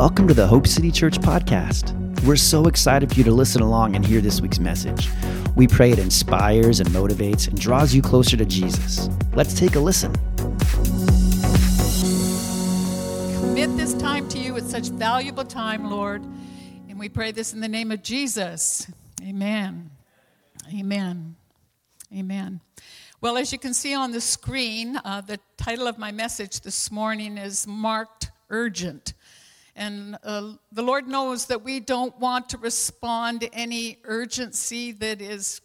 Welcome to the Hope City Church podcast. We're so excited for you to listen along and hear this week's message. We pray it inspires and motivates and draws you closer to Jesus. Let's take a listen. Commit this time to you. It's such valuable time, Lord. And we pray this in the name of Jesus. Amen. Amen. Amen. Well, as you can see on the screen, uh, the title of my message this morning is Marked Urgent. And uh, the Lord knows that we don't want to respond to any urgency that is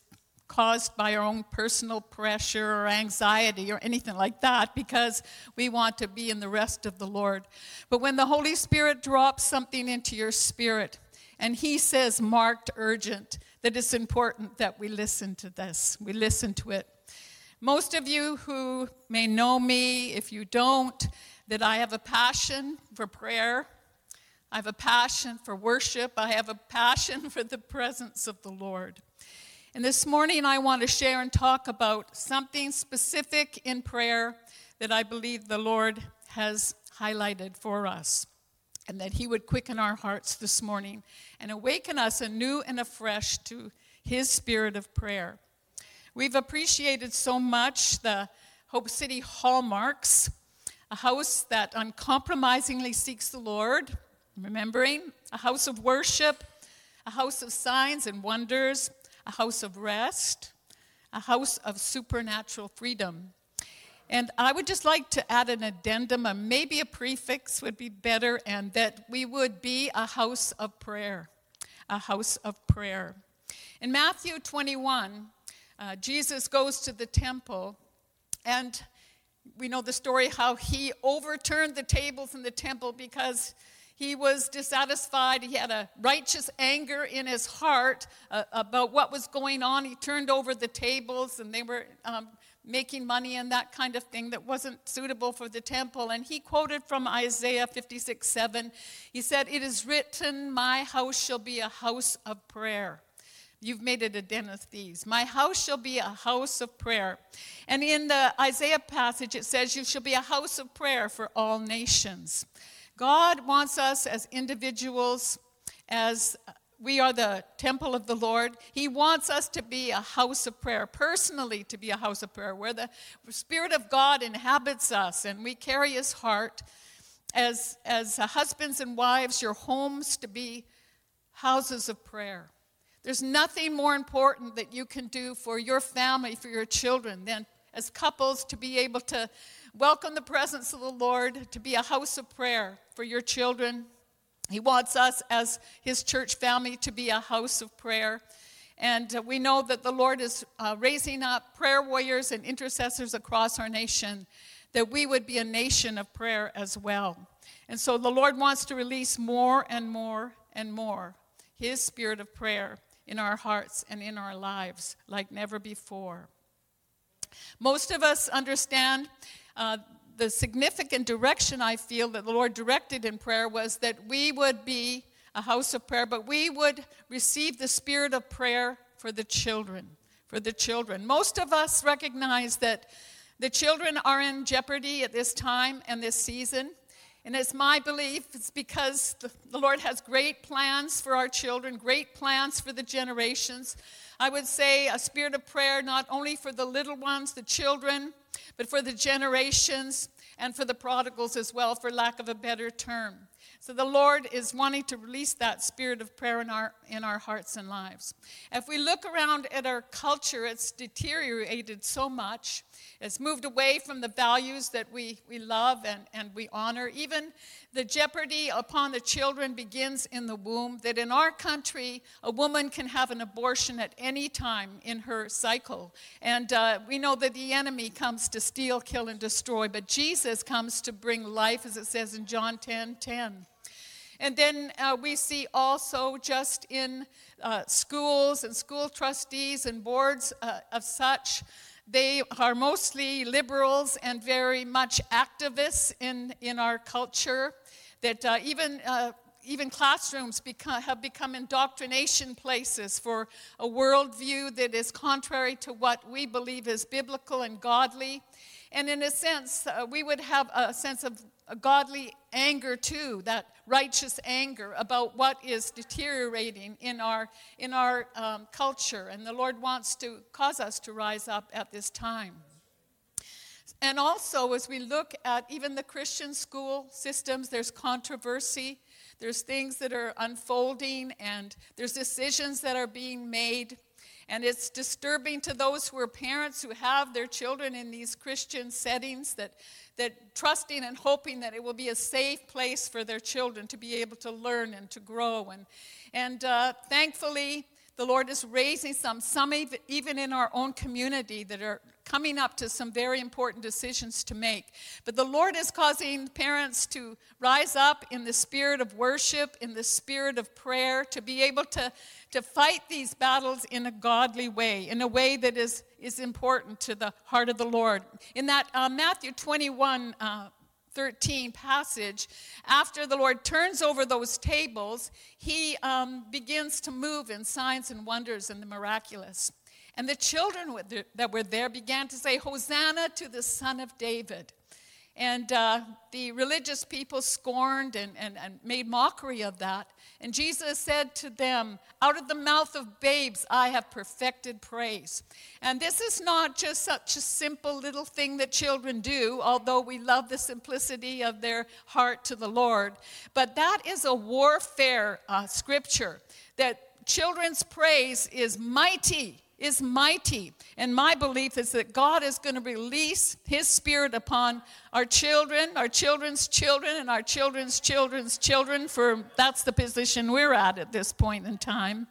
caused by our own personal pressure or anxiety or anything like that because we want to be in the rest of the Lord. But when the Holy Spirit drops something into your spirit and He says marked urgent, that it's important that we listen to this, we listen to it. Most of you who may know me, if you don't, that I have a passion for prayer. I have a passion for worship. I have a passion for the presence of the Lord. And this morning, I want to share and talk about something specific in prayer that I believe the Lord has highlighted for us. And that He would quicken our hearts this morning and awaken us anew and afresh to His spirit of prayer. We've appreciated so much the Hope City hallmarks a house that uncompromisingly seeks the Lord, remembering, a house of worship, a house of signs and wonders, a house of rest, a house of supernatural freedom. And I would just like to add an addendum, or maybe a prefix would be better, and that we would be a house of prayer. A house of prayer. In Matthew 21, uh, Jesus goes to the temple, and we know the story how he overturned the tables in the temple because he was dissatisfied. He had a righteous anger in his heart uh, about what was going on. He turned over the tables, and they were um, making money and that kind of thing that wasn't suitable for the temple. And he quoted from Isaiah 56 7. He said, It is written, My house shall be a house of prayer. You've made it a den of thieves. My house shall be a house of prayer. And in the Isaiah passage, it says, You shall be a house of prayer for all nations. God wants us as individuals, as we are the temple of the Lord. He wants us to be a house of prayer, personally to be a house of prayer, where the Spirit of God inhabits us and we carry His heart. As, as husbands and wives, your homes to be houses of prayer. There's nothing more important that you can do for your family, for your children, than as couples to be able to welcome the presence of the Lord, to be a house of prayer for your children. He wants us as his church family to be a house of prayer. And uh, we know that the Lord is uh, raising up prayer warriors and intercessors across our nation, that we would be a nation of prayer as well. And so the Lord wants to release more and more and more his spirit of prayer in our hearts and in our lives like never before. Most of us understand uh, the significant direction I feel that the Lord directed in prayer was that we would be a house of prayer, but we would receive the spirit of prayer for the children. For the children. Most of us recognize that the children are in jeopardy at this time and this season. And it's my belief, it's because the, Lord has great plans for our children, great plans for the generations. I would say a spirit of prayer not only for the little ones, the children, but for the generations and for the prodigals as well, for lack of a better term. So the Lord is wanting to release that spirit of prayer in our, in our hearts and lives. If we look around at our culture, it's deteriorated so much. It's moved away from the values that we, we love and, and we honor. Even the jeopardy upon the children begins in the womb, that in our country, a woman can have an abortion at any time in her cycle. And uh, we know that the enemy comes to steal, kill, and destroy, but Jesus comes to bring life, as it says in John 10 10. And then uh, we see also just in uh, schools and school trustees and boards uh, of such, they are mostly liberals and very much activists in, in our culture. That uh, even uh, even classrooms become, have become indoctrination places for a worldview that is contrary to what we believe is biblical and godly. and in a sense, uh, we would have a sense of a godly anger too, that righteous anger about what is deteriorating in our, in our um, culture. And the Lord wants to cause us to rise up at this time. And also, as we look at even the Christian school systems, there's controversy. There's things that are unfolding, and there's decisions that are being made. And it's disturbing to those who are parents who have their children in these Christian settings that, that trusting and hoping that it will be a safe place for their children to be able to learn and to grow. And, and uh, thankfully, the Lord is raising some, some even in our own community that are coming up to some very important decisions to make. But the Lord is causing parents to rise up in the spirit of worship, in the spirit of prayer, to be able to, to fight these battles in a godly way, in a way that is, is important to the heart of the Lord. In that uh, Matthew 21, uh, 13 passage, after the Lord turns over those tables, he um, begins to move in signs and wonders and the miraculous. And the children that were there began to say, Hosanna to the Son of David. And uh, the religious people scorned and, and, and made mockery of that. And Jesus said to them, Out of the mouth of babes I have perfected praise. And this is not just such a simple little thing that children do, although we love the simplicity of their heart to the Lord. But that is a warfare uh, scripture that children's praise is mighty is mighty. And my belief is that God is going to release His Spirit upon our children, our children's children, and our children's children's children, for that's the position we're at at this point in time.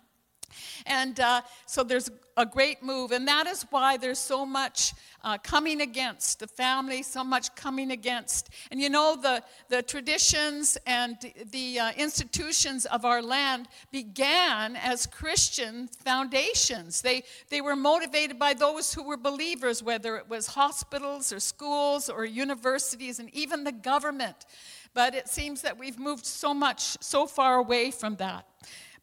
And uh, so there's a great move. And that is why there's so much uh, coming against the family, so much coming against. And you know, the, the traditions and the uh, institutions of our land began as Christian foundations. They, they were motivated by those who were believers, whether it was hospitals or schools or universities and even the government. But it seems that we've moved so much, so far away from that.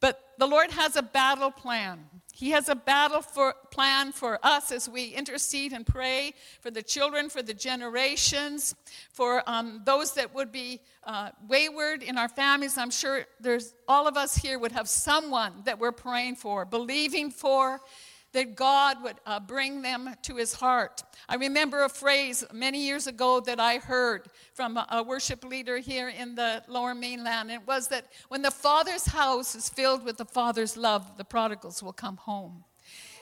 But the Lord has a battle plan. He has a battle for, plan for us as we intercede and pray for the children, for the generations, for um, those that would be uh, wayward in our families. I'm sure there's all of us here would have someone that we're praying for, believing for, that God would uh, bring them to his heart. I remember a phrase many years ago that I heard from a, worship leader here in the lower mainland. It was that when the Father's house is filled with the Father's love, the prodigals will come home.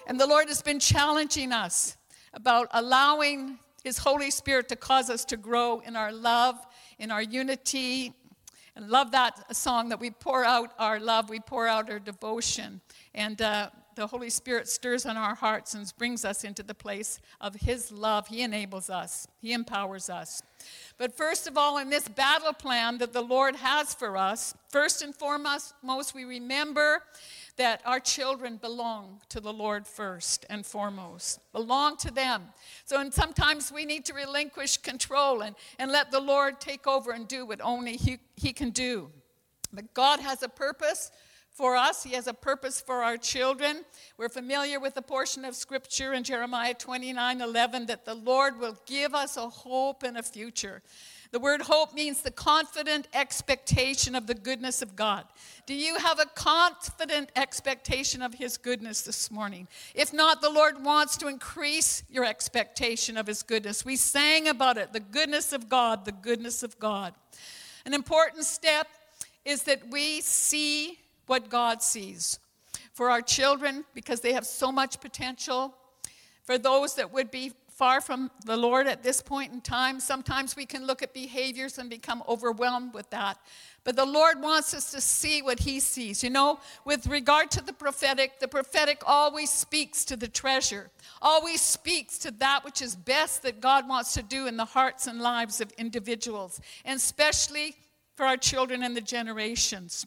And the Lord has been challenging us about allowing his Holy Spirit to cause us to grow in our love, in our unity, and love that song that we pour out our love, we pour out our devotion. And uh, the Holy Spirit stirs on our hearts and brings us into the place of His love. He enables us, He empowers us. But first of all, in this battle plan that the Lord has for us, first and foremost, most we remember that our children belong to the Lord first and foremost, belong to them. So, and sometimes we need to relinquish control and, and let the Lord take over and do what only he, he can do. But God has a purpose for us. He has a purpose for our children. We're familiar with the portion of scripture in Jeremiah 29 11 that the Lord will give us a hope and a future. The word hope means the confident expectation of the goodness of God. Do you have a confident expectation of His goodness this morning? If not, the Lord wants to increase your expectation of His goodness. We sang about it the goodness of God, the goodness of God. An important step is that we see what God sees. For our children, because they have so much potential. For those that would be far from the Lord at this point in time, sometimes we can look at behaviors and become overwhelmed with that. But the Lord wants us to see what He sees. You know, with regard to the prophetic, the prophetic always speaks to the treasure, always speaks to that which is best that God wants to do in the hearts and lives of individuals, and especially for our children and the generations.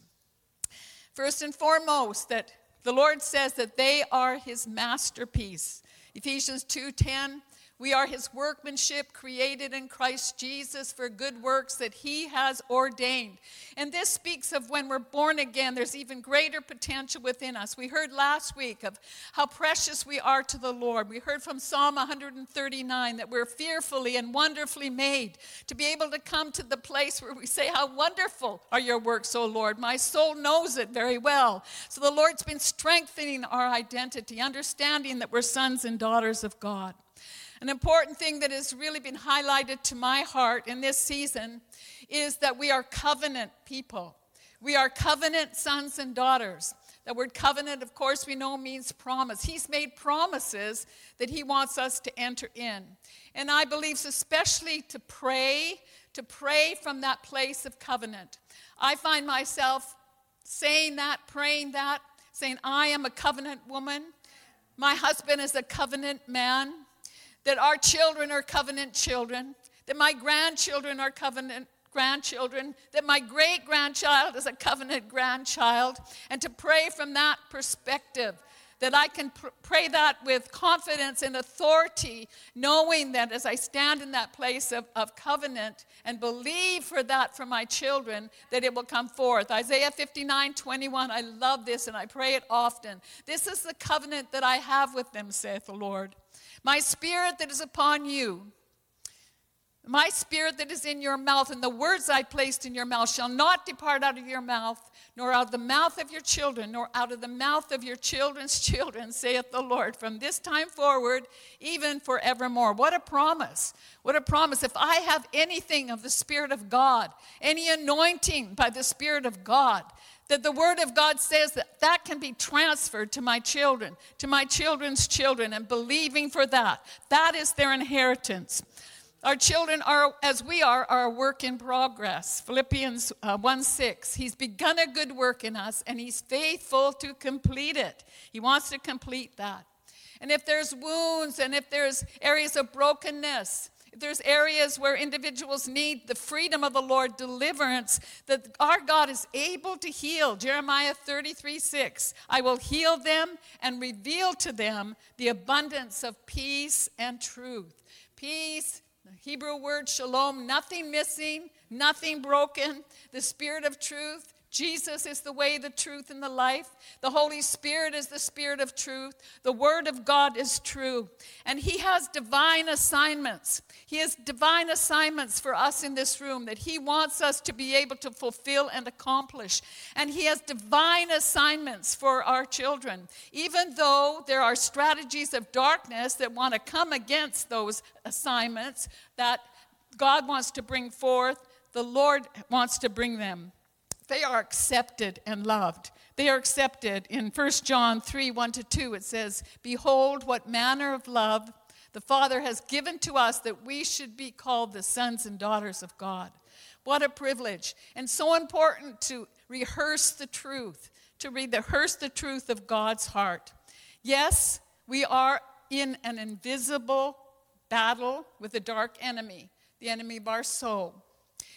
First and foremost, that the Lord says that they are his masterpiece. Ephesians 2:10, We are his workmanship created in Christ Jesus for good works that he has ordained. And this speaks of when we're born again, there's even greater potential within us. We heard last week of how precious we are to the Lord. We heard from Psalm 139 that we're fearfully and wonderfully made to be able to come to the place where we say, How wonderful are your works, O Lord. My soul knows it very well. So the Lord's been strengthening our identity, understanding that we're sons and daughters of God. An important thing that has really been highlighted to my heart in this season is that we are covenant people. We are covenant sons and daughters. The word covenant, of course, we know means promise. He's made promises that He wants us to enter in. And I believe, especially to pray, to pray from that place of covenant. I find myself saying that, praying that, saying, I am a covenant woman. My husband is a covenant man that our children are covenant children, that my grandchildren are covenant grandchildren, that my great grandchild is a covenant grandchild, and to pray from that perspective. That I can pr- pray that with confidence and authority, knowing that as I stand in that place of, of covenant and believe for that for my children, that it will come forth. Isaiah 59 21, I love this and I pray it often. This is the covenant that I have with them, saith the Lord. My spirit that is upon you, my spirit that is in your mouth, and the words I placed in your mouth shall not depart out of your mouth, nor out of the mouth of your children, nor out of the mouth of your children's children, saith the Lord, from this time forward, even forevermore. What a promise! What a promise. If I have anything of the Spirit of God, any anointing by the Spirit of God, that the Word of God says that that can be transferred to my children, to my children's children, and believing for that. That is their inheritance. Our children are, as we are, are a work in progress. Philippians uh, 1 6. He's begun a good work in us, and He's faithful to complete it. He wants to complete that. And if there's wounds and if there's areas of brokenness, if there's areas where individuals need the freedom of the Lord, deliverance, that our God is able to heal. Jeremiah 33 6. I will heal them and reveal to them the abundance of peace and truth. Peace, the Hebrew word shalom, nothing missing, nothing broken, the spirit of truth, Jesus is the way, the truth, and the life. The Holy Spirit is the Spirit of truth. The Word of God is true. And He has divine assignments. He has divine assignments for us in this room that He wants us to be able to fulfill and accomplish. And He has divine assignments for our children. Even though there are strategies of darkness that want to come against those assignments that God wants to bring forth, the Lord wants to bring them they are accepted and loved. They are accepted. In 1 John 3 1 to 2, it says, Behold, what manner of love the Father has given to us that we should be called the sons and daughters of God. What a privilege. And so important to rehearse the truth, to rehearse the truth of God's heart. Yes, we are in an invisible battle with a dark enemy, the enemy of our soul.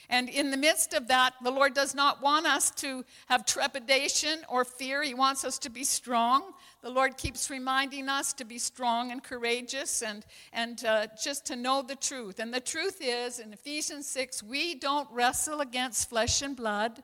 And in the midst of that, the Lord does not want us to have trepidation or fear. He wants us to be strong. The Lord keeps reminding us to be strong and courageous and, and uh, just to know the truth. And the truth is, in Ephesians 6, we don't wrestle against flesh and blood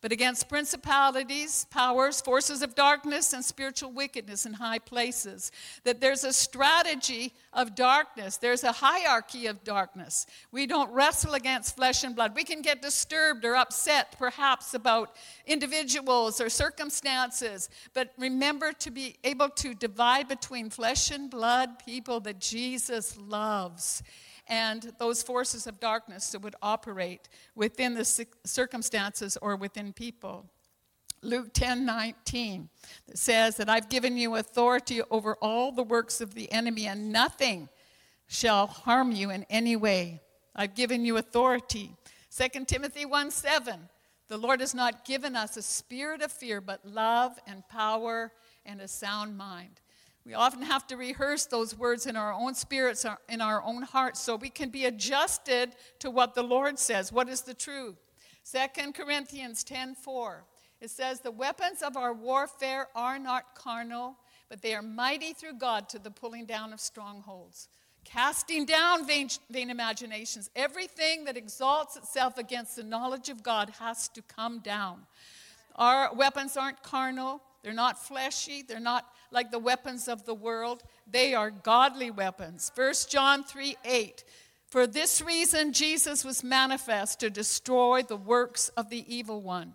but against principalities, powers, forces of darkness, and spiritual wickedness in high places. That there's a strategy of darkness, there's a hierarchy of darkness. We don't wrestle against flesh and blood. We can get disturbed or upset, perhaps, about individuals or circumstances, but remember to be able to divide between flesh and blood people that Jesus loves and those forces of darkness that would operate within the circumstances or within people. Luke 10 19 says that I've given you authority over all the works of the enemy, and nothing shall harm you in any way. I've given you authority. 2 Timothy 1 7 The Lord has not given us a spirit of fear, but love and power and a sound mind. We often have to rehearse those words in our own spirits, uh, in our own hearts, so we can be adjusted to what the Lord says. What is the truth? 2 Corinthians 10 4. It says, The weapons of our warfare are not carnal, but they are mighty through God to the pulling down of strongholds. casting down vain, vain, imaginations. Everything that exalts itself against the knowledge of God has to come down. Our weapons aren't carnal, they're not fleshy, they're not like the weapons of the world. They are godly weapons. 1 John 3 8. For this reason, Jesus was manifest to destroy the works of the evil one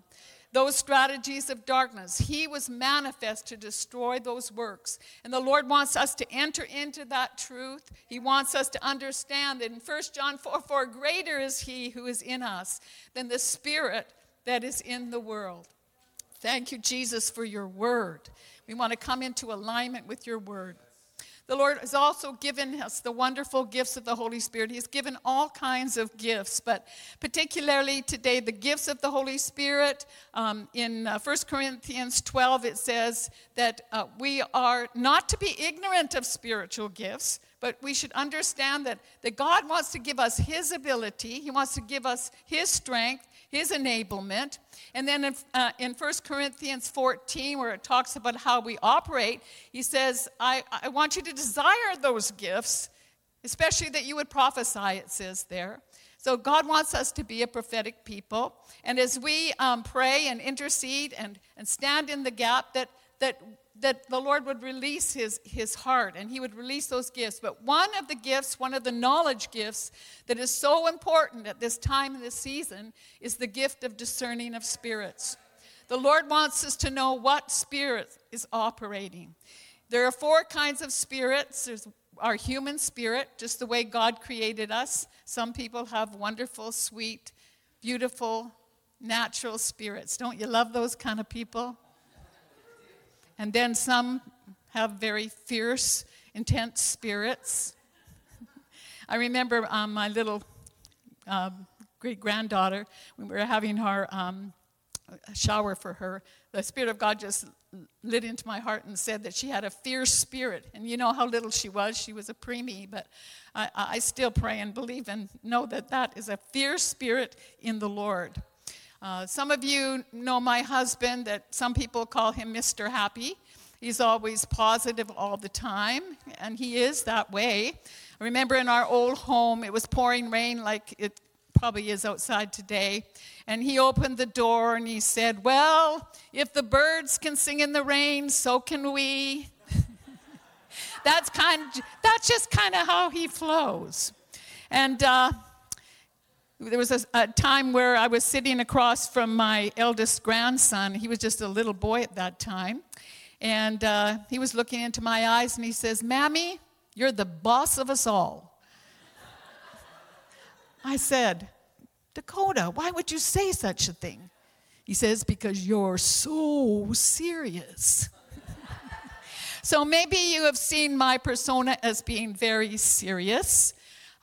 those strategies of darkness. He was manifest to destroy those works. And the Lord wants us to enter into that truth. He wants us to understand that in 1 John 4 4, greater is He who is in us than the Spirit that is in the world. Thank you, Jesus, for your word. We want to come into alignment with your word. The Lord has also given us the wonderful gifts of the Holy Spirit. He's given all kinds of gifts, but particularly today, the gifts of the Holy Spirit. Um, in uh, 1 Corinthians 12, it says that uh, we are not to be ignorant of spiritual gifts, but we should understand that, that God wants to give us His ability, He wants to give us His strength, His enablement. And then in, uh, in 1 Corinthians 14, where it talks about how we operate, he says, I, I want you to desire those gifts, especially that you would prophesy, it says there. So God wants us to be a prophetic people. And as we um, pray and intercede and, and stand in the gap, that, that that the Lord would release his, his heart and he would release those gifts. But one of the gifts, one of the knowledge gifts that is so important at this time in this season is the gift of discerning of spirits. The Lord wants us to know what spirit is operating. There are four kinds of spirits. There's our human spirit, just the way God created us. Some people have wonderful, sweet, beautiful, natural spirits. Don't you love those kind of people? And then some have very fierce, intense spirits. I remember um, my little uh, great granddaughter, when we were having her um, shower for her, the Spirit of God just lit into my heart and said that she had a fierce spirit. And you know how little she was. She was a preemie, but I, I still pray and believe and know that that is a fierce spirit in the Lord. Uh, some of you know my husband, that some people call him Mr. Happy. He's always positive all the time, and he is that way. I remember in our old home, it was pouring rain like it probably is outside today. And he opened the door and he said, Well, if the birds can sing in the rain, so can we. that's, kind, that's just kind of how he flows. And uh, there was a, a, time where I was sitting across from my eldest grandson. He was just a little boy at that time. And uh, he was looking into my eyes and he says, Mammy, you're the boss of us all. I said, Dakota, why would you say such a thing? He says, Because you're so serious. so maybe you have seen my persona as being very serious.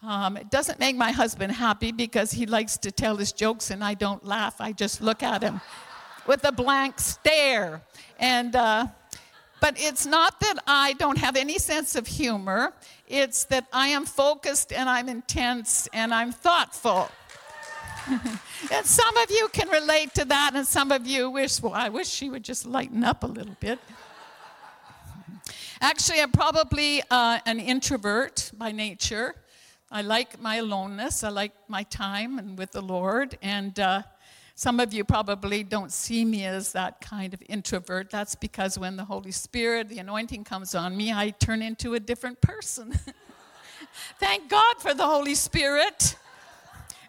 Um, it doesn't make my husband happy because he likes to tell his jokes and I don't laugh. I just look at him with a blank stare. And, uh, but it's not that I don't have any sense of humor, it's that I am focused and I'm intense and I'm thoughtful. and some of you can relate to that, and some of you wish, well, I wish she would just lighten up a little bit. Actually, I'm probably uh, an introvert by nature. I like my aloneness. I like my time and with the Lord. And uh, some of you probably don't see me as that kind of introvert. That's because when the Holy Spirit, the anointing comes on me, I turn into a different person. Thank God for the Holy Spirit.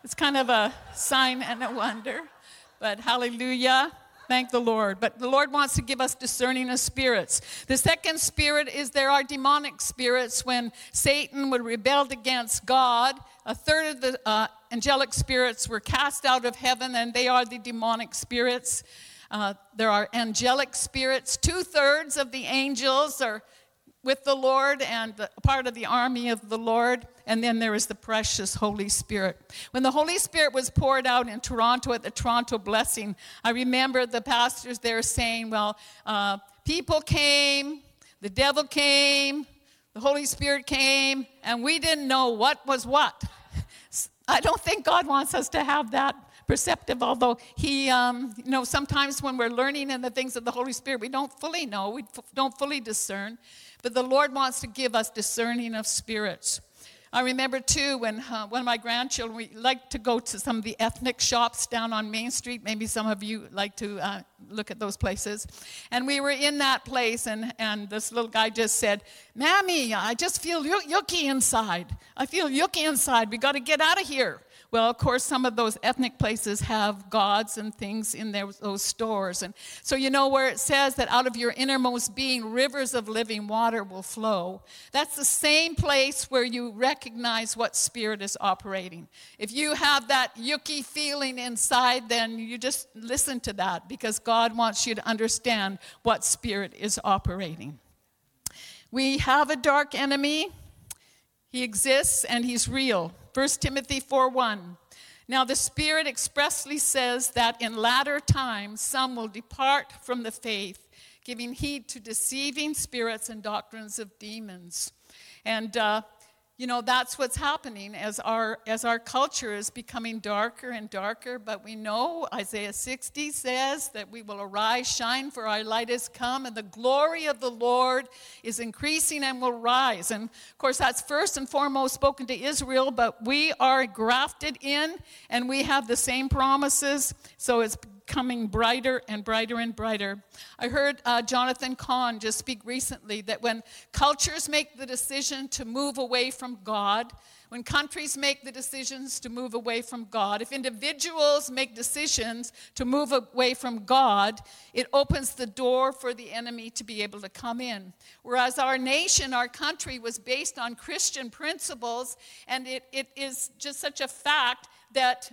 It's kind of a sign and a wonder. But hallelujah. Thank the Lord. But the Lord wants to give us discerning of spirits. The second spirit is there are demonic spirits when Satan would rebelled against God. A third of the uh, angelic spirits were cast out of heaven, and they are the demonic spirits. Uh, there are angelic spirits. Two thirds of the angels are with the Lord and part of the army of the Lord. And then there is the precious Holy Spirit. When the Holy Spirit was poured out in Toronto at the Toronto Blessing, I remember the pastors there saying, Well, uh, people came, the devil came, the Holy Spirit came, and we didn't know what was what. I don't think God wants us to have that perceptive, although He, um, you know, sometimes when we're learning in the things of the Holy Spirit, we don't fully know, we don't fully discern. But the Lord wants to give us discerning of spirits. I remember too when uh, one of my grandchildren, we like to go to some of the ethnic shops down on Main Street. Maybe some of you like to uh, look at those places. And we were in that place, and, and this little guy just said, Mammy, I just feel yucky inside. I feel yucky inside. We got to get out of here. Well, of course, some of those ethnic places have gods and things in their, those stores. And so, you know, where it says that out of your innermost being, rivers of living water will flow, that's the same place where you recognize what spirit is operating. If you have that yucky feeling inside, then you just listen to that because God wants you to understand what spirit is operating. We have a dark enemy. He exists and he's real. 1 Timothy 4 1. Now, the Spirit expressly says that in latter times some will depart from the faith, giving heed to deceiving spirits and doctrines of demons. And uh, you know that's what's happening as our as our culture is becoming darker and darker. But we know isaiah 60 says that we will arise shine for our light has come and the glory of the lord is increasing and will rise. And of course that's first and foremost spoken to israel but we are grafted in and we have the same promises. So it's coming brighter and brighter and brighter. I heard uh, Jonathan Cahn just speak recently that when cultures make the decision to move away from God, when countries make the decisions to move away from God, if individuals make decisions to move away from God, it opens the door for the enemy to be able to come in. Whereas our nation, our country, was based on Christian principles, and it, it is just such a fact that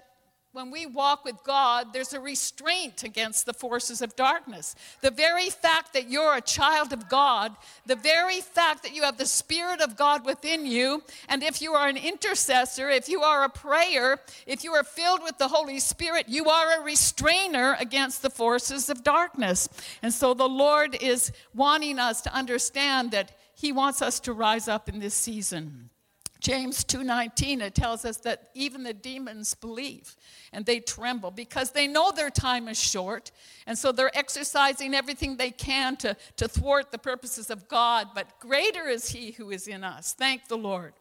when we walk with God, there's a restraint against the forces of darkness. The very fact that you're a child of God, the very fact that you have the Spirit of God within you, and if you are an intercessor, if you are a prayer, if you are filled with the Holy Spirit, you are a restrainer against the forces of darkness. And so the Lord is wanting us to understand that He wants us to rise up in this season. James 2:19 it tells us that even the demons believe and they tremble because they know their time is short. And so they're exercising everything they can to, to thwart the purposes of God but greater is he who is in us. Thank the Lord.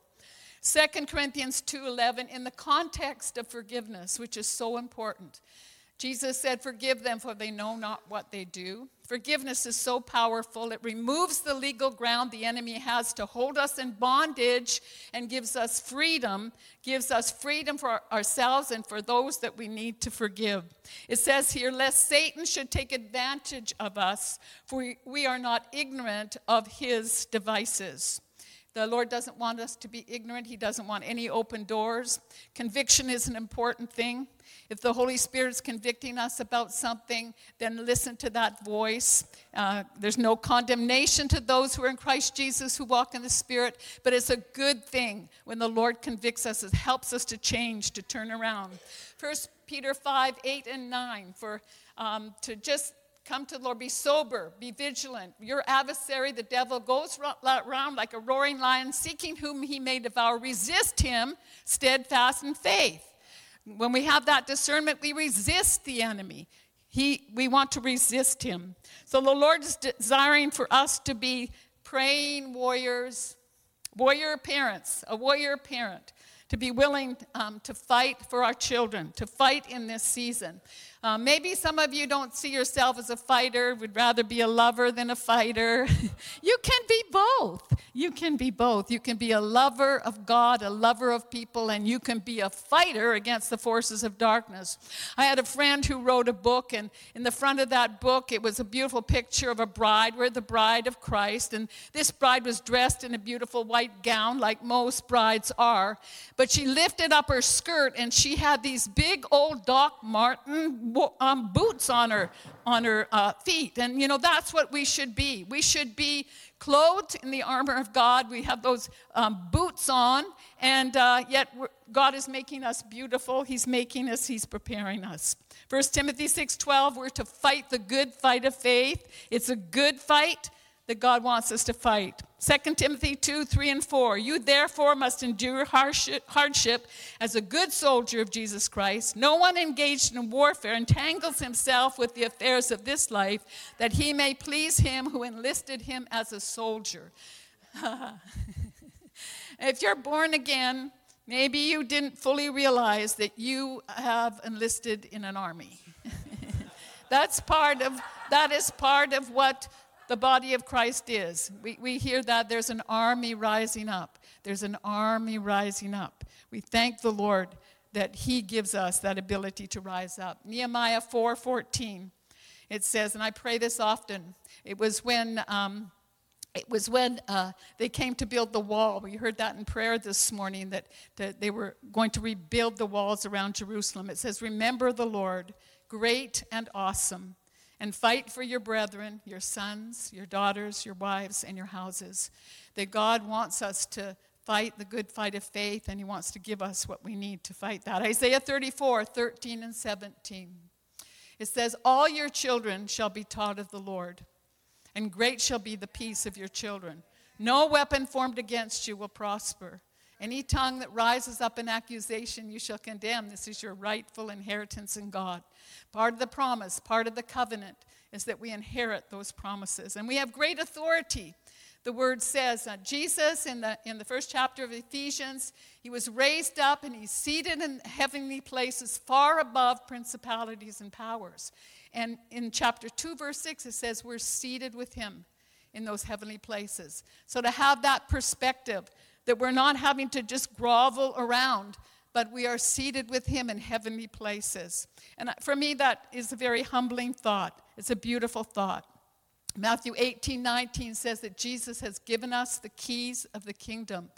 2 Corinthians 2:11 in the context of forgiveness which is so important Jesus said forgive them for they know not what they do Forgiveness is so powerful. It removes the legal ground the enemy has to hold us in bondage and gives us freedom, gives us freedom for ourselves and for those that we need to forgive. It says here, lest Satan should take advantage of us, for we are not ignorant of his devices. The Lord doesn't want us to be ignorant. He doesn't want any open doors. Conviction is an important thing. If the Holy Spirit is convicting us about something, then listen to that voice. Uh, there's no condemnation to those who are in Christ Jesus who walk in the Spirit, but it's a good thing when the Lord convicts us. It helps us to change, to turn around. First Peter 5 8 and 9, for um, to just come to the Lord, be sober, be vigilant. Your adversary, the devil, goes around like a roaring lion, seeking whom he may devour. Resist him, steadfast in faith when we have that discernment, we resist the enemy. He, we want to resist him. So the Lord is desiring for us to be praying warriors, warrior parents, a warrior parent, to be willing um, to fight for our children, to fight in this season. Uh, maybe some of you don't see yourself as a fighter, would rather be a lover than a fighter. you can be both. You can be both. You can be a lover of God, a lover of people, and you can be a fighter against the forces of darkness. I had a friend who wrote a book, and in the front of that book, it was a beautiful picture of a bride. We're the bride of Christ, and this bride was dressed in a beautiful white gown, like most brides are, but she lifted up her skirt, and she had these big old Doc Martens um, boots on her on her uh, feet. And you know that's what we should be. We should be clothed in the armor of god. We have those um, boots on. And uh, yet god is making us beautiful. He's making us. He's preparing us. 1 timothy 6.12 we're to fight the good fight of faith. It's a good fight that God wants us to fight. 2 Timothy 2 3 and 4. You therefore must endure hardship as a good soldier of Jesus Christ. No one engaged in warfare entangles himself with the affairs of this life, that he may please him who enlisted him as a soldier. if you're born again, maybe you didn't fully realize that you have enlisted in an army. That's part of that is part of what the body of Christ is. We, we hear that there's an army rising up. There's an army rising up. We thank the Lord that He gives us that ability to rise up. Nehemiah 4:14, it says, and I pray this often. It was when um, it was when uh, they came to build the wall. We heard that in prayer this morning that, that they were going to rebuild the walls around Jerusalem. It says, Remember the Lord, great and awesome and fight for your brethren, your sons, your daughters, your wives, and your houses. That God wants us to fight the good fight of faith, and He wants to give us what we need to fight that. Isaiah 34 13 and 17. It says, All your children shall be taught of the Lord, and great shall be the peace of your children. No weapon formed against you will prosper. Any tongue that rises up in accusation, you shall condemn. This is your rightful inheritance in God. Part of the promise, part of the covenant is that we inherit those promises. And we have great authority. The word says uh, Jesus, in the, in the first chapter of Ephesians, he was raised up and he's seated in heavenly places far above principalities and powers. And in chapter 2, verse 6, it says we're seated with him in those heavenly places. So to have that perspective, that we're not having to just grovel around, but we are seated with him in heavenly places. And for me, that is a very humbling thought. It's a beautiful thought. Matthew 18 19 says that Jesus has given us the keys of the kingdom.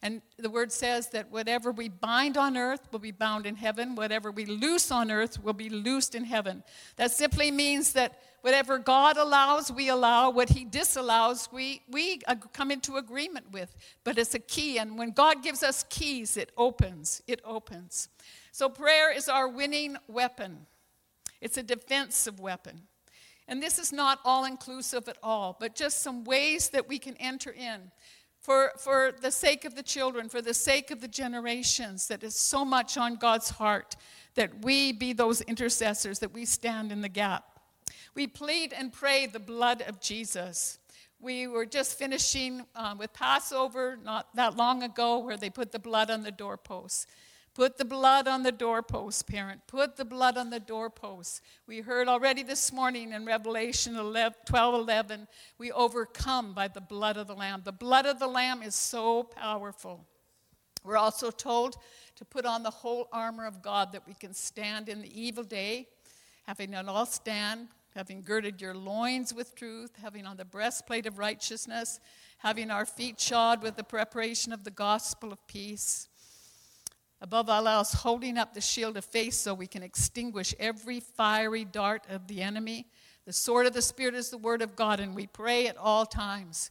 And the word says that whatever we bind on earth will be bound in heaven, whatever we loose on earth will be loosed in heaven. That simply means that whatever God allows, we allow. What He disallows, we, we come into agreement with. But it's a key, and when God gives us keys, it opens. It opens. So prayer is our winning weapon, it's a defensive weapon. And this is not all inclusive at all, but just some ways that we can enter in for, for the sake of the children, for the sake of the generations, that is so much on God's heart, that we be those intercessors, that we stand in the gap. We plead and pray the blood of Jesus. We were just finishing um, with Passover not that long ago, where they put the blood on the doorposts. Put the blood on the doorposts, parent. Put the blood on the doorposts. We heard already this morning in Revelation 12 11, we overcome by the blood of the Lamb. The blood of the Lamb is so powerful. We're also told to put on the whole armor of God that we can stand in the evil day, having it all stand, having girded your loins with truth, having on the breastplate of righteousness, having our feet shod with the preparation of the gospel of peace Above all else, holding up the shield of faith so we can extinguish every fiery dart of the enemy. The sword of the Spirit is the word of God, and we pray at all times.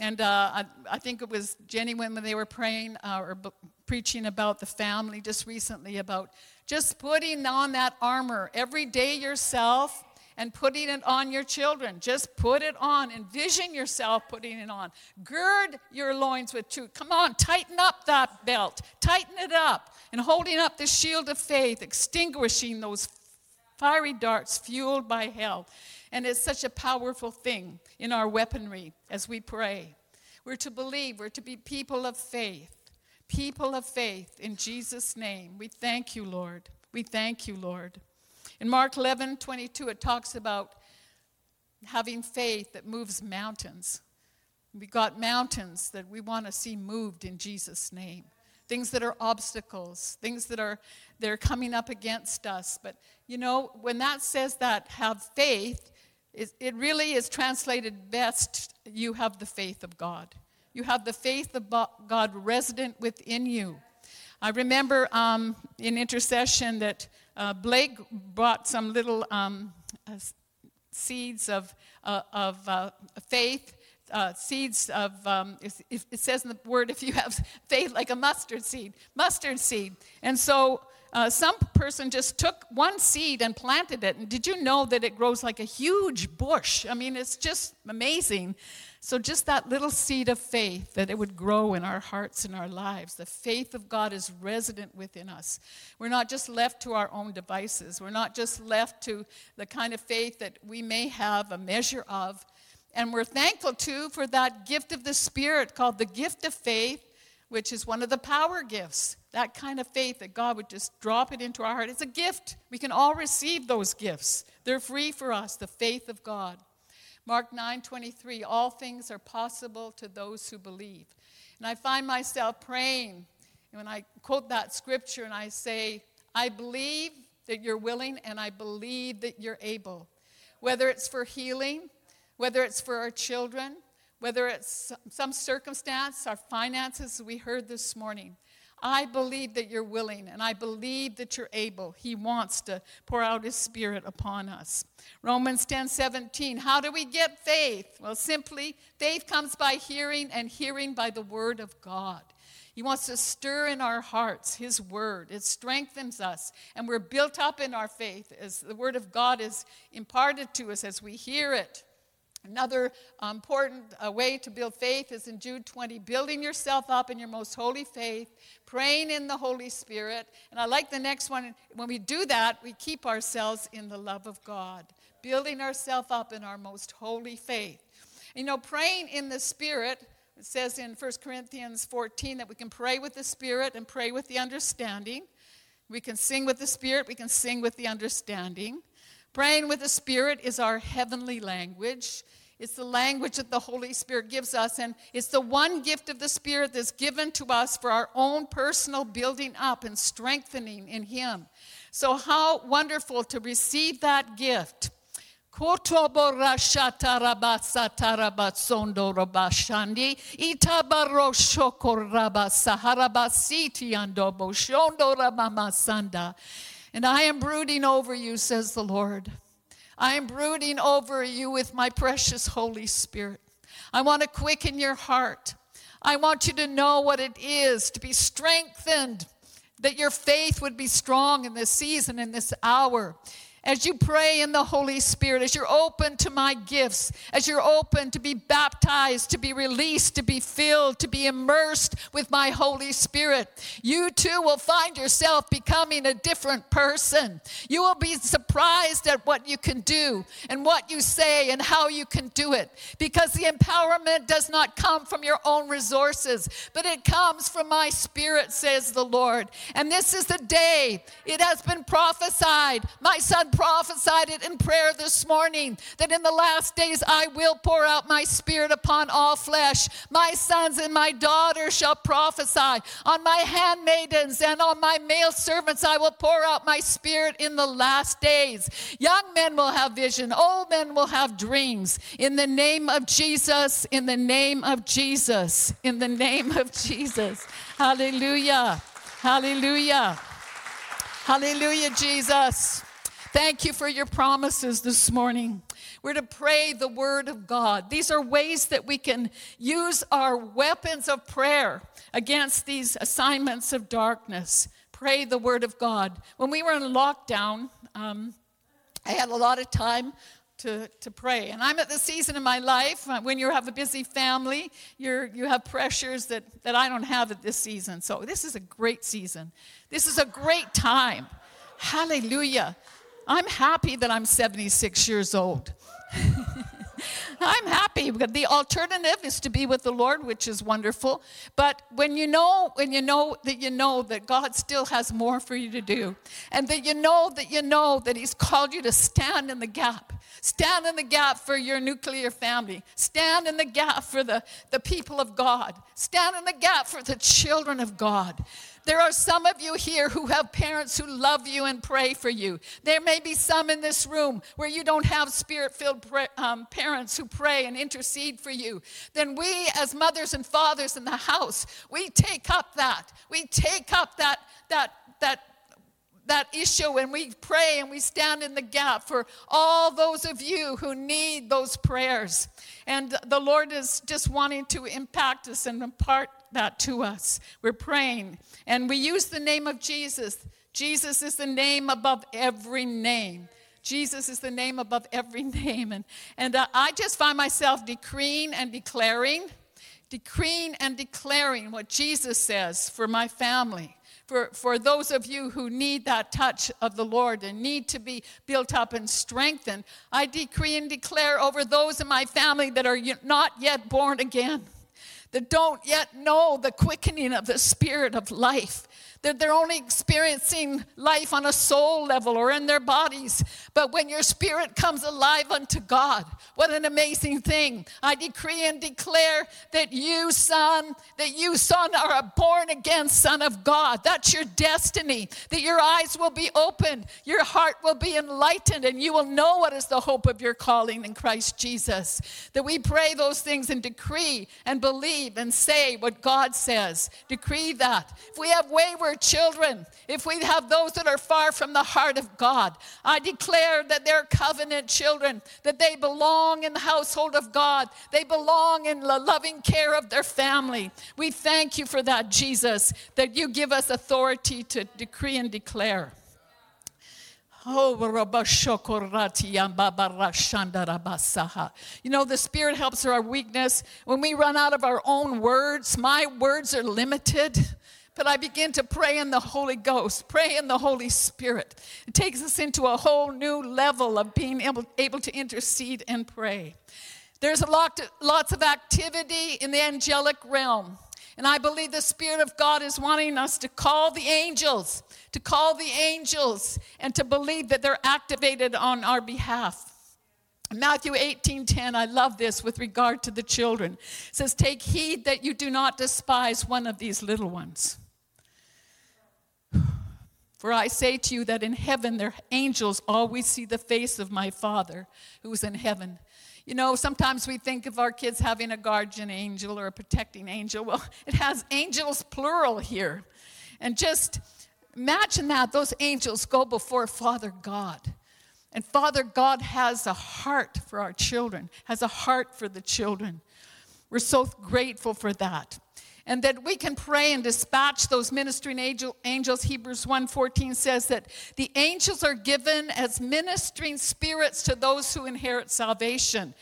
And uh, I, I, think it was Jenny when they were praying uh, or b- preaching about the family just recently about just putting on that armor every day yourself and putting it on your children. Just put it on. Envision yourself putting it on. Gird your loins with truth. Come on, tighten up that belt. Tighten it up. And holding up the shield of faith, extinguishing those fiery darts fueled by hell. And it's such a powerful thing in our weaponry as we pray. We're to believe, we're to be people of faith. People of faith in Jesus' name. We thank you, Lord. We thank you, Lord. In Mark 11 22, it talks about having faith that moves mountains. We got mountains that we want to see moved in Jesus' name. Things that are obstacles, things that are they're coming up against us. But you know, when that says that have faith, it, it really is translated best you have the faith of God. You have the faith of God resident within you. I remember um, in intercession that uh, Blake brought some little um, uh, seeds of, uh, of uh, faith. Uh, seeds of, um, it, it says in the word, if you have faith like a mustard seed, mustard seed. And so uh, some person just took one seed and planted it. And did you know that it grows like a huge bush? I mean, it's just amazing. So, just that little seed of faith that it would grow in our hearts and our lives. The faith of God is resident within us. We're not just left to our own devices, we're not just left to the kind of faith that we may have a measure of. And we're thankful too for that gift of the Spirit called the gift of faith which is one of the power gifts. That kind of faith that God would just drop it into our heart. It's a gift. We can all receive those gifts. They're free for us, the faith of God. Mark 9 23, all things are possible to those who believe. And I find myself praying when I quote that scripture and I say, I believe that you're willing and I believe that you're able. Whether it's for healing, whether it's for our children, whether it's some circumstance, our finances, we heard this morning. I believe that you're willing and I believe that you're able. He wants to pour out his spirit upon us. Romans 10 17. How do we get faith? Well, simply, faith comes by hearing, and hearing by the word of God. He wants to stir in our hearts His word. It strengthens us, and we're built up in our faith as the word of God is imparted to us as we hear it. Another important uh, way to build faith is in Jude 20 building yourself up in your most holy faith, praying in the Holy Spirit. And I like the next one. When we do that, we keep ourselves in the love of God, building ourselves up in our most holy faith. You know, praying in the Spirit, it says in 1 Corinthians 14 that we can pray with the Spirit and pray with the understanding. We can sing with the Spirit, we can sing with the understanding. Praying with the Spirit is our heavenly language. It's the language that the Holy Spirit gives us, and it's the one gift of the Spirit that's given to us for our own personal building up and strengthening in Him. So, how wonderful to receive that gift. And I am brooding over you, says the Lord. I am brooding over you with my precious Holy Spirit. I want to quicken your heart. I want you to know what it is to be strengthened, that your faith would be strong in this season, in this hour as you pray in the Holy Spirit, as you're open to my gifts, as you're open to be baptized, to be released, to be filled, to be immersed with my Holy Spirit, you too will find yourself becoming a different person. You will be surprised at what you can do and what you say and how you can do it because the empowerment does not come from your own resources, but it comes from my Spirit, says the Lord. And this is the day it has been prophesied. My son prophesied it in prayer this morning that in the last days I will pour out my spirit upon all flesh. My sons and my daughters shall prophesy. On my handmaidens and on my male servants I will pour out my spirit in the last days. Young men will have vision, old men will have dreams. In the name of Jesus, in the name of Jesus, in the name of Jesus. Hallelujah. Hallelujah. Hallelujah, Jesus. Thank you for your promises this morning. We're to pray the word of God. These are ways that we can use our weapons of prayer against these assignments of darkness. Pray the word of God. When we were in lockdown, um, I had a lot of time to, to pray. And I'm at the season in my life uh, when you have a busy family, you're, you have pressures that, that I don't have at this season. So this is a great season. This is a great time. Hallelujah. I'm happy that I'm 76 years old. I'm happy because the alternative is to be with the Lord, which is wonderful. But when you know, when you know that you know that God still has more for you to do, and that you know that you know that He's called you to stand in the gap, stand in the gap for your nuclear family, stand in the gap for the, the people of God, stand in the gap for the children of God. There are some of you here who have parents who love you and pray for you. There may be some in this room where you don't have spirit filled um, parents who pray and intercede for you. Then we, as mothers and fathers in the house, we take up that. We take up that, that, that that issue and we pray and we stand in the gap for all those of you who need those prayers. And the Lord is just wanting to impact us and impart that to us. We're praying and we use the name of Jesus. Jesus is the name above every name. Jesus is the name above every name. And, and uh, I just find myself decreeing and declaring, decreeing and declaring what Jesus says for my family. For, for those of you who need that touch of the Lord and need to be built up and strengthened, I decree and declare over those in my family that are not yet born again that don't yet know the quickening of the spirit of life that they're only experiencing life on a soul level or in their bodies. But when your spirit comes alive unto God, what an amazing thing. I decree and declare that you, son, that you, son, are a born again son of God. That's your destiny, that your eyes will be opened, your heart will be enlightened, and you will know what is the hope of your calling in Christ Jesus. That we pray those things and decree and believe and say what God says. Decree that. If we have wayward children, if we have those that are far from the heart of God, I declare that they're covenant children, that they belong in the household of God, they belong in the loving care of their family. We thank you for that, Jesus, that you give us authority to decree and declare. Oh, you know, the Spirit helps our weakness. When we run out of our own words, my words are limited. But I begin to pray in the Holy Ghost, pray in the Holy Spirit. It takes us into a whole new level of being able, able to intercede and pray. There's a lot, lots of activity in the angelic realm. And I believe the Spirit of God is wanting us to call the angels, to call the angels, and to believe that they're activated on our behalf. Matthew 18:10 I love this with regard to the children. It says take heed that you do not despise one of these little ones. For I say to you that in heaven their angels always see the face of my Father who is in heaven. You know, sometimes we think of our kids having a guardian angel or a protecting angel. Well, it has angels plural here. And just imagine that those angels go before Father God. And Father God has a heart for our children, has a heart for the children. We're so grateful for that and that we can pray and dispatch those ministering angel, angels. Hebrews 1.14 says that the angels are given as ministering spirits to those who inherit salvation.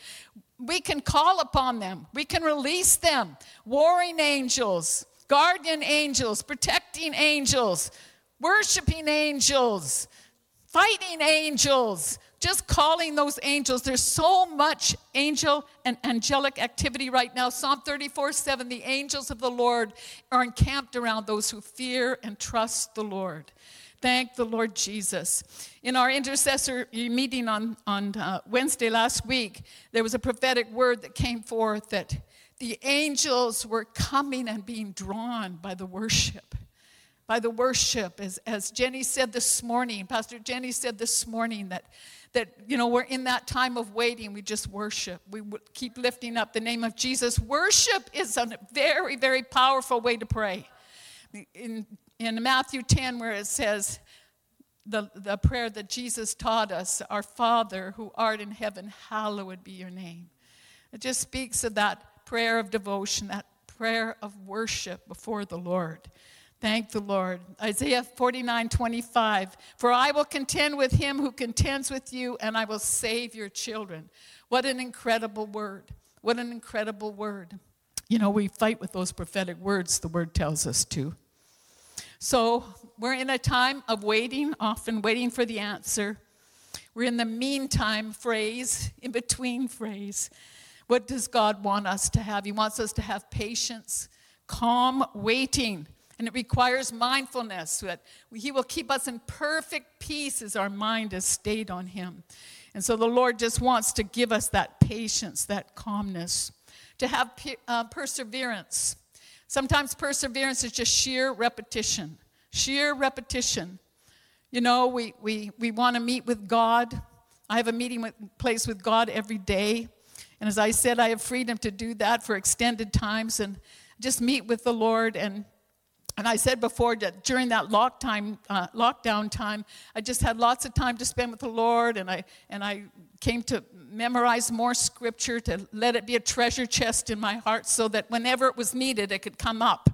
We can call upon them. We can release them. Warring angels guardian angels protecting angels worshiping angels fighting angels just calling those angels. There's so much angel and angelic activity right now. Psalm 34 7, the angels of the Lord are encamped around those who fear and trust the Lord. Thank the Lord Jesus. In our intercessor meeting on, on uh, Wednesday last week, there was a prophetic word that came forth that the angels were coming and being drawn by the worship by the worship as, as jenny said this morning pastor jenny said this morning that that, you know, we're in that time of waiting. We just worship. We keep lifting up the name of Jesus. Worship is a very, very powerful way to pray. In, in Matthew 10, where it says, the, the prayer that Jesus taught us, Our Father who art in heaven, hallowed be your name. It just speaks of that prayer of devotion, that prayer of worship before the Lord. Thank the Lord. Isaiah 49 25. For I will contend with him who contends with you, and I will save your children. What an incredible word. What an incredible word. You know, we fight with those prophetic words, the word tells us to. So we're in a time of waiting, often waiting for the answer. We're in the meantime phrase, in between phrase. What does God want us to have? He wants us to have patience, calm waiting and it requires mindfulness that He will keep us in perfect peace as our mind is stayed on Him. And so the Lord just wants to give us that patience, that calmness, to have uh, perseverance. Sometimes perseverance is just sheer repetition, sheer repetition. You know, we, we, we want to meet with God. I have a meeting with, place with God every day. And as I said, I have freedom to do that for extended times and just meet with the Lord and and I said before that during that lock time, uh, lockdown time, I just had lots of time to spend with the Lord, and I, and I came to memorize more scripture to let it be a treasure chest in my heart so that whenever it was needed, it could come up.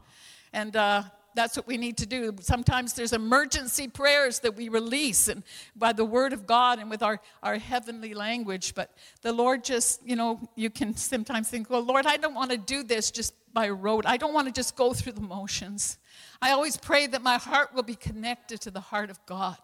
And uh, that's what we need to do. Sometimes there's emergency prayers that we release and by the word of God and with our, our heavenly language. But the Lord just, you know, you can sometimes think, well, Lord, I don't want to do this just by road. I don't want to just go through the motions. I always pray that my heart will be connected to the heart of God.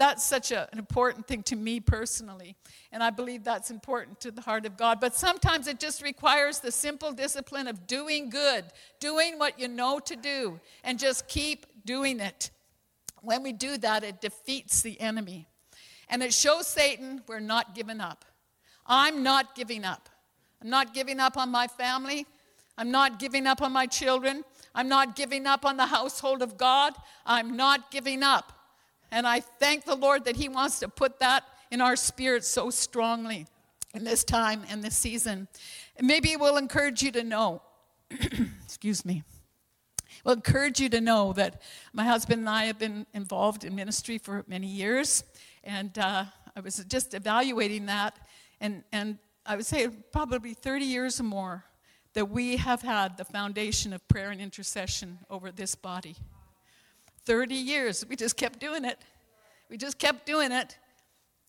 That's such a, an important thing to me personally. And I believe that's important to the heart of God. But sometimes it just requires the simple discipline of doing good, doing what you know to do, and just keep doing it. When we do that, it defeats the enemy. And it shows Satan we're not giving up. I'm not giving up. I'm not giving up on my family. I'm not giving up on my children. I'm not giving up on the household of God. I'm not giving up. And I thank the Lord that He wants to put that in our spirit so strongly in this time and this season. And maybe it will encourage you to know, excuse me, will encourage you to know that my husband and I have been involved in ministry for many years. And uh, I was just evaluating that. And, and I would say probably 30 years or more that we have had the foundation of prayer and intercession over this body. 30 years. We just kept doing it. We just kept doing it.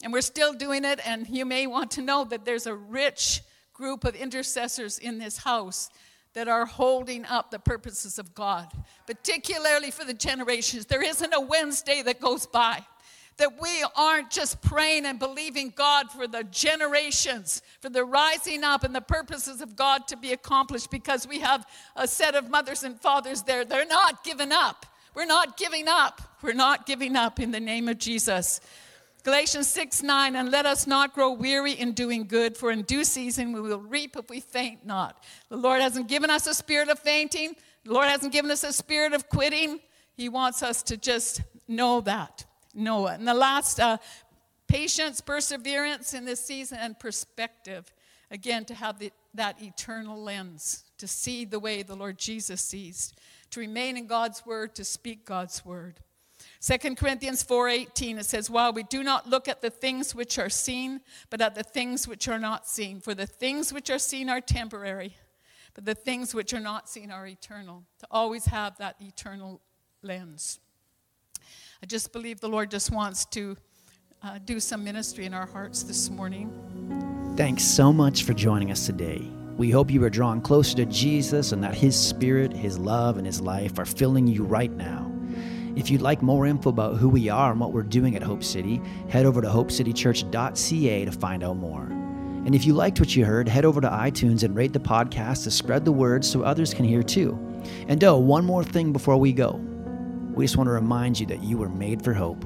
And we're still doing it. And you may want to know that there's a rich group of intercessors in this house that are holding up the purposes of God, particularly for the generations. There isn't a Wednesday that goes by that we aren't just praying and believing God for the generations, for the rising up and the purposes of God to be accomplished because we have a set of mothers and fathers there. They're not giving up. We're not giving up. We're not giving up in the name of Jesus. Galatians 6 9, and let us not grow weary in doing good, for in due season we will reap if we faint not. The Lord hasn't given us a spirit of fainting, the Lord hasn't given us a spirit of quitting. He wants us to just know that. It. And the last, uh, patience, perseverance in this season, and perspective. Again, to have the, that eternal lens, to see the way the Lord Jesus sees to remain in God's word, to speak God's word. 2 Corinthians 4:18 it says while we do not look at the things which are seen but at the things which are not seen for the things which are seen are temporary but the things which are not seen are eternal to always have that eternal lens I just believe the Lord just wants to uh, do some ministry in our hearts this morning Thanks so much for joining us today we hope you are drawn closer to Jesus and that His Spirit, His love, and His life are filling you right now. If you'd like more info about who we are and what we're doing at Hope City, head over to hopecitychurch.ca to find out more. And if you liked what you heard, head over to iTunes and rate the podcast to spread the word so others can hear too. And oh, one more thing before we go. We just want to remind you that you were made for hope.